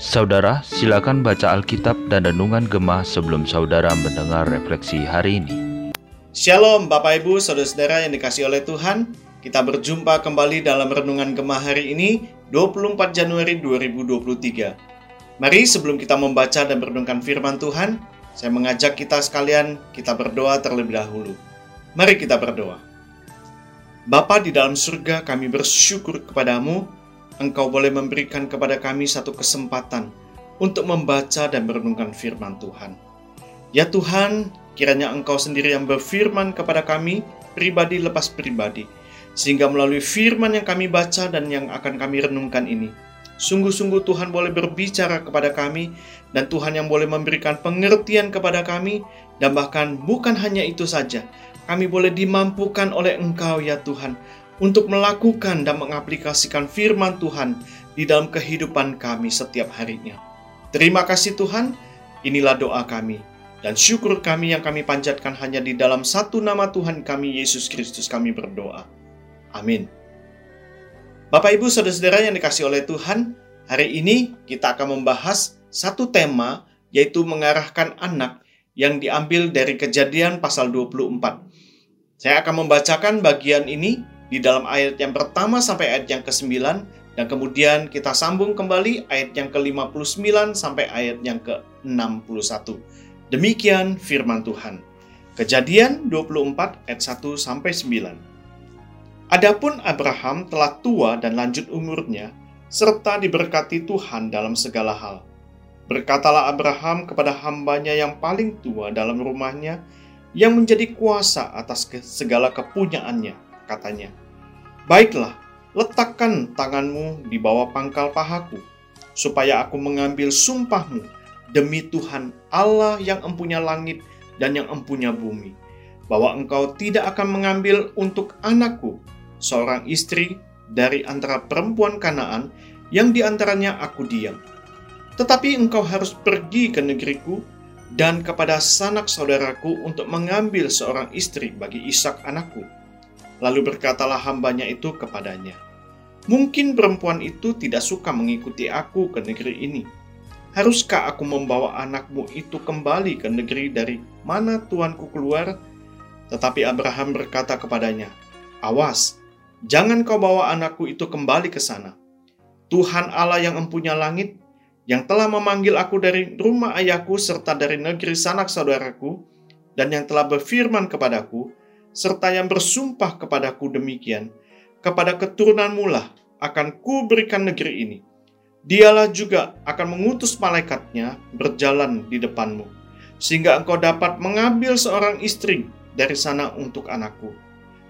Saudara, silakan baca Alkitab dan Renungan Gemah sebelum saudara mendengar refleksi hari ini. Shalom Bapak Ibu, Saudara-saudara yang dikasih oleh Tuhan. Kita berjumpa kembali dalam Renungan Gemah hari ini, 24 Januari 2023. Mari sebelum kita membaca dan merenungkan firman Tuhan, saya mengajak kita sekalian kita berdoa terlebih dahulu. Mari kita berdoa. Bapa di dalam surga, kami bersyukur kepadamu Engkau boleh memberikan kepada kami satu kesempatan untuk membaca dan merenungkan firman Tuhan. Ya Tuhan, kiranya Engkau sendiri yang berfirman kepada kami, pribadi lepas pribadi, sehingga melalui firman yang kami baca dan yang akan kami renungkan ini, sungguh-sungguh Tuhan boleh berbicara kepada kami, dan Tuhan yang boleh memberikan pengertian kepada kami, dan bahkan bukan hanya itu saja, kami boleh dimampukan oleh Engkau ya Tuhan, untuk melakukan dan mengaplikasikan firman Tuhan di dalam kehidupan kami setiap harinya. Terima kasih Tuhan, inilah doa kami. Dan syukur kami yang kami panjatkan hanya di dalam satu nama Tuhan kami, Yesus Kristus kami berdoa. Amin. Bapak Ibu Saudara-saudara yang dikasih oleh Tuhan, hari ini kita akan membahas satu tema yaitu mengarahkan anak yang diambil dari kejadian pasal 24. Saya akan membacakan bagian ini di dalam ayat yang pertama sampai ayat yang ke-9 dan kemudian kita sambung kembali ayat yang ke-59 sampai ayat yang ke-61. Demikian firman Tuhan. Kejadian 24 ayat 1 sampai 9. Adapun Abraham telah tua dan lanjut umurnya serta diberkati Tuhan dalam segala hal. Berkatalah Abraham kepada hambanya yang paling tua dalam rumahnya yang menjadi kuasa atas segala kepunyaannya, katanya, Baiklah, letakkan tanganmu di bawah pangkal pahaku, supaya aku mengambil sumpahmu demi Tuhan Allah yang empunya langit dan yang empunya bumi, bahwa engkau tidak akan mengambil untuk anakku seorang istri dari antara perempuan Kanaan yang di antaranya aku diam. Tetapi engkau harus pergi ke negeriku dan kepada sanak saudaraku untuk mengambil seorang istri bagi Ishak anakku Lalu berkatalah hambanya itu kepadanya, Mungkin perempuan itu tidak suka mengikuti aku ke negeri ini. Haruskah aku membawa anakmu itu kembali ke negeri dari mana tuanku keluar? Tetapi Abraham berkata kepadanya, Awas, jangan kau bawa anakku itu kembali ke sana. Tuhan Allah yang empunya langit, yang telah memanggil aku dari rumah ayahku serta dari negeri sanak saudaraku, dan yang telah berfirman kepadaku, serta yang bersumpah kepadaku demikian, kepada keturunanmu lah akan kuberikan negeri ini. Dialah juga akan mengutus malaikatnya berjalan di depanmu, sehingga engkau dapat mengambil seorang istri dari sana untuk anakku.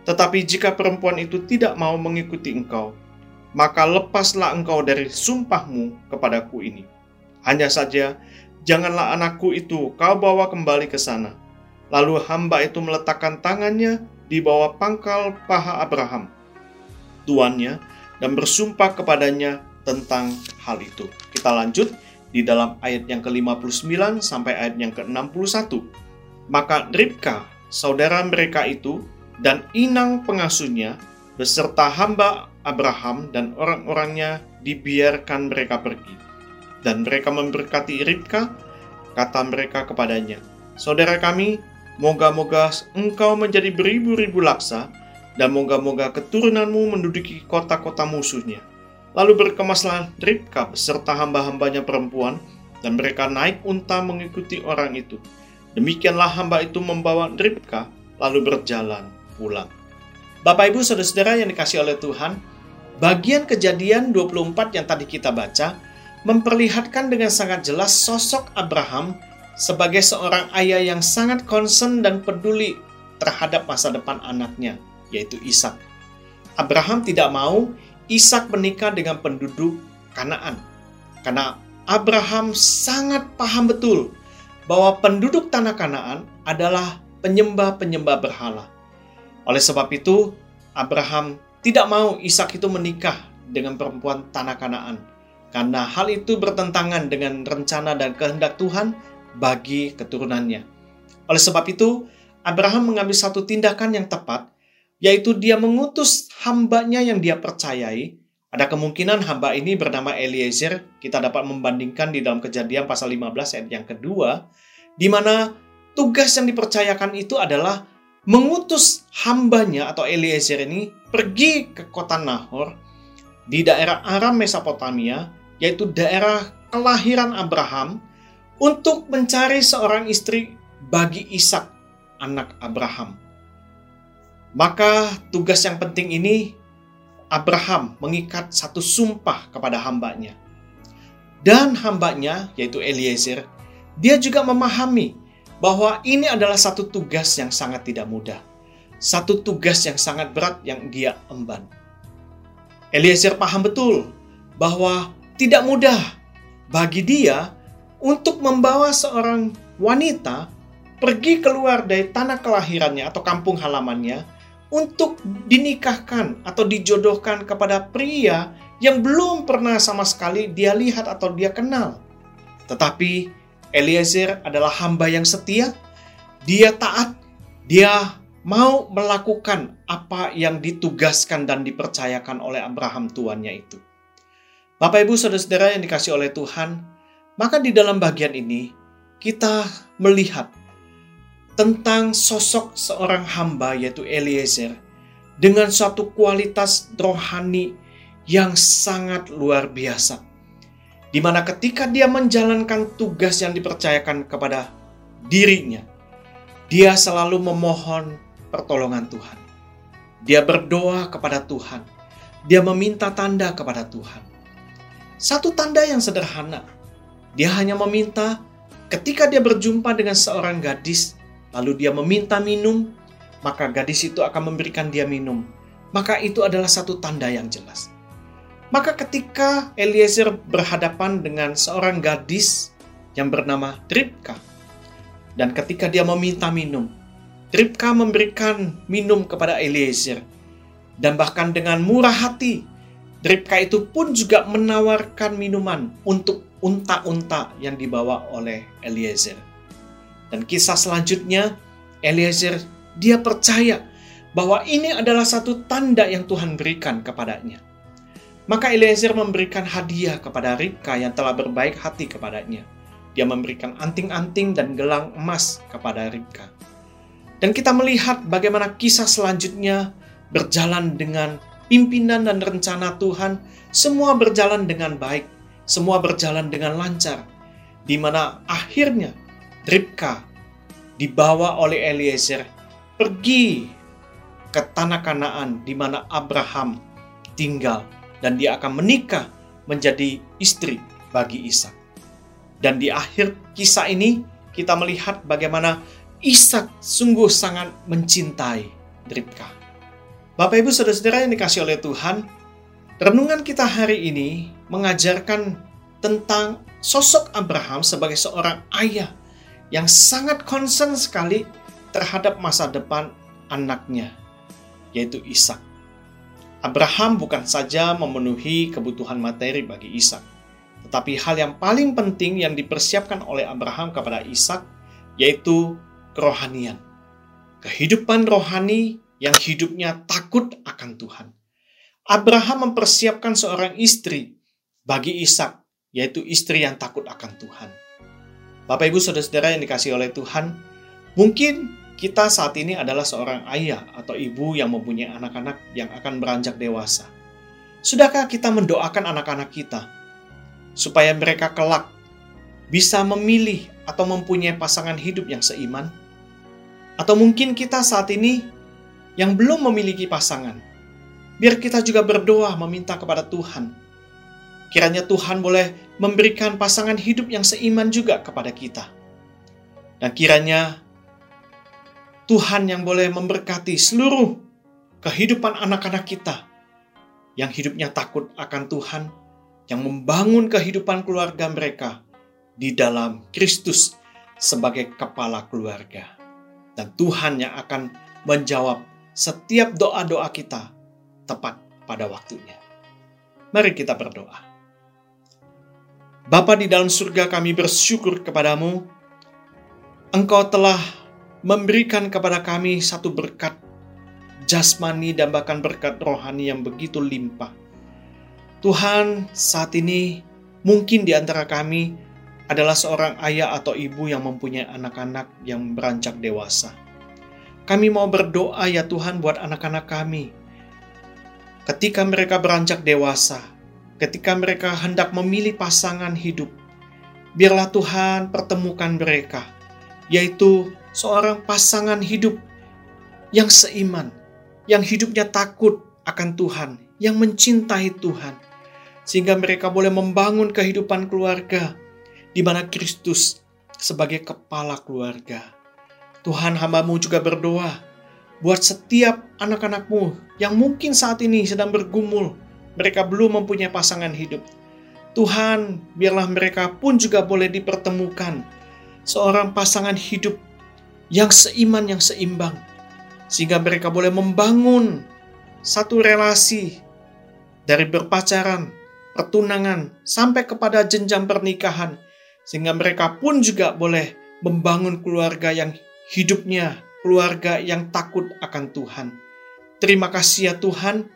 Tetapi jika perempuan itu tidak mau mengikuti engkau, maka lepaslah engkau dari sumpahmu kepadaku ini. Hanya saja, janganlah anakku itu kau bawa kembali ke sana, Lalu hamba itu meletakkan tangannya di bawah pangkal paha Abraham, tuannya, dan bersumpah kepadanya tentang hal itu. Kita lanjut di dalam ayat yang ke-59 sampai ayat yang ke-61. Maka Ribka, saudara mereka itu, dan inang pengasuhnya, beserta hamba Abraham dan orang-orangnya dibiarkan mereka pergi. Dan mereka memberkati Ribka, kata mereka kepadanya, Saudara kami, Moga-moga engkau menjadi beribu-ribu laksa, dan moga-moga keturunanmu menduduki kota-kota musuhnya. Lalu berkemaslah Ribka beserta hamba-hambanya perempuan, dan mereka naik unta mengikuti orang itu. Demikianlah hamba itu membawa Ribka, lalu berjalan pulang. Bapak Ibu Saudara-saudara yang dikasih oleh Tuhan, bagian kejadian 24 yang tadi kita baca, memperlihatkan dengan sangat jelas sosok Abraham sebagai seorang ayah yang sangat concern dan peduli terhadap masa depan anaknya, yaitu Ishak. Abraham tidak mau Ishak menikah dengan penduduk Kanaan, karena Abraham sangat paham betul bahwa penduduk tanah Kanaan adalah penyembah-penyembah berhala. Oleh sebab itu, Abraham tidak mau Ishak itu menikah dengan perempuan tanah Kanaan, karena hal itu bertentangan dengan rencana dan kehendak Tuhan bagi keturunannya. Oleh sebab itu, Abraham mengambil satu tindakan yang tepat, yaitu dia mengutus hambanya yang dia percayai Ada kemungkinan hamba ini bernama Eliezer, kita dapat membandingkan di dalam kejadian pasal 15 ayat yang kedua, di mana tugas yang dipercayakan itu adalah mengutus hambanya atau Eliezer ini pergi ke kota Nahor di daerah Aram Mesopotamia, yaitu daerah kelahiran Abraham, untuk mencari seorang istri bagi Ishak, anak Abraham. Maka tugas yang penting ini Abraham mengikat satu sumpah kepada hambanya. Dan hambanya, yaitu Eliezer, dia juga memahami bahwa ini adalah satu tugas yang sangat tidak mudah. Satu tugas yang sangat berat yang dia emban. Eliezer paham betul bahwa tidak mudah bagi dia untuk membawa seorang wanita pergi keluar dari tanah kelahirannya atau kampung halamannya untuk dinikahkan atau dijodohkan kepada pria yang belum pernah sama sekali dia lihat atau dia kenal. Tetapi Eliezer adalah hamba yang setia, dia taat, dia mau melakukan apa yang ditugaskan dan dipercayakan oleh Abraham tuannya itu. Bapak Ibu Saudara-saudara yang dikasih oleh Tuhan, maka di dalam bagian ini kita melihat tentang sosok seorang hamba yaitu Eliezer dengan suatu kualitas rohani yang sangat luar biasa. Di mana ketika dia menjalankan tugas yang dipercayakan kepada dirinya, dia selalu memohon pertolongan Tuhan. Dia berdoa kepada Tuhan. Dia meminta tanda kepada Tuhan. Satu tanda yang sederhana. Dia hanya meminta ketika dia berjumpa dengan seorang gadis lalu dia meminta minum, maka gadis itu akan memberikan dia minum. Maka itu adalah satu tanda yang jelas. Maka ketika Eliezer berhadapan dengan seorang gadis yang bernama Tripka, dan ketika dia meminta minum, Tripka memberikan minum kepada Eliezer, dan bahkan dengan murah hati, Tripka itu pun juga menawarkan minuman untuk unta-unta yang dibawa oleh Eliezer. Dan kisah selanjutnya, Eliezer dia percaya bahwa ini adalah satu tanda yang Tuhan berikan kepadanya. Maka Eliezer memberikan hadiah kepada Ribka yang telah berbaik hati kepadanya. Dia memberikan anting-anting dan gelang emas kepada Ribka. Dan kita melihat bagaimana kisah selanjutnya berjalan dengan pimpinan dan rencana Tuhan, semua berjalan dengan baik, semua berjalan dengan lancar, di mana akhirnya Ribka dibawa oleh Eliezer pergi ke tanah Kanaan di mana Abraham tinggal dan dia akan menikah menjadi istri bagi Ishak. Dan di akhir kisah ini kita melihat bagaimana Ishak sungguh sangat mencintai Ribka. Bapak Ibu Saudara-saudara yang dikasih oleh Tuhan, renungan kita hari ini mengajarkan tentang sosok Abraham sebagai seorang ayah yang sangat concern sekali terhadap masa depan anaknya, yaitu Ishak. Abraham bukan saja memenuhi kebutuhan materi bagi Ishak, tetapi hal yang paling penting yang dipersiapkan oleh Abraham kepada Ishak yaitu kerohanian. Kehidupan rohani yang hidupnya takut akan Tuhan. Abraham mempersiapkan seorang istri bagi Ishak, yaitu istri yang takut akan Tuhan. Bapak Ibu Saudara-saudara yang dikasih oleh Tuhan, mungkin kita saat ini adalah seorang ayah atau ibu yang mempunyai anak-anak yang akan beranjak dewasa. Sudahkah kita mendoakan anak-anak kita supaya mereka kelak bisa memilih atau mempunyai pasangan hidup yang seiman? Atau mungkin kita saat ini yang belum memiliki pasangan, biar kita juga berdoa meminta kepada Tuhan Kiranya Tuhan boleh memberikan pasangan hidup yang seiman juga kepada kita. Dan kiranya Tuhan yang boleh memberkati seluruh kehidupan anak-anak kita yang hidupnya takut akan Tuhan, yang membangun kehidupan keluarga mereka di dalam Kristus sebagai kepala keluarga. Dan Tuhan yang akan menjawab setiap doa-doa kita tepat pada waktunya. Mari kita berdoa. Bapa di dalam surga kami bersyukur kepadamu. Engkau telah memberikan kepada kami satu berkat jasmani dan bahkan berkat rohani yang begitu limpah. Tuhan, saat ini mungkin di antara kami adalah seorang ayah atau ibu yang mempunyai anak-anak yang beranjak dewasa. Kami mau berdoa ya Tuhan buat anak-anak kami. Ketika mereka beranjak dewasa, ketika mereka hendak memilih pasangan hidup, biarlah Tuhan pertemukan mereka, yaitu seorang pasangan hidup yang seiman, yang hidupnya takut akan Tuhan, yang mencintai Tuhan, sehingga mereka boleh membangun kehidupan keluarga di mana Kristus sebagai kepala keluarga. Tuhan hambamu juga berdoa buat setiap anak-anakmu yang mungkin saat ini sedang bergumul, mereka belum mempunyai pasangan hidup. Tuhan, biarlah mereka pun juga boleh dipertemukan seorang pasangan hidup yang seiman, yang seimbang, sehingga mereka boleh membangun satu relasi dari berpacaran, pertunangan, sampai kepada jenjang pernikahan, sehingga mereka pun juga boleh membangun keluarga yang hidupnya, keluarga yang takut akan Tuhan. Terima kasih ya Tuhan,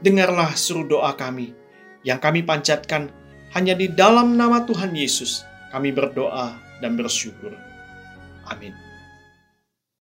dengarlah suruh doa kami yang kami panjatkan hanya di dalam nama Tuhan Yesus. Kami berdoa dan bersyukur. Amin.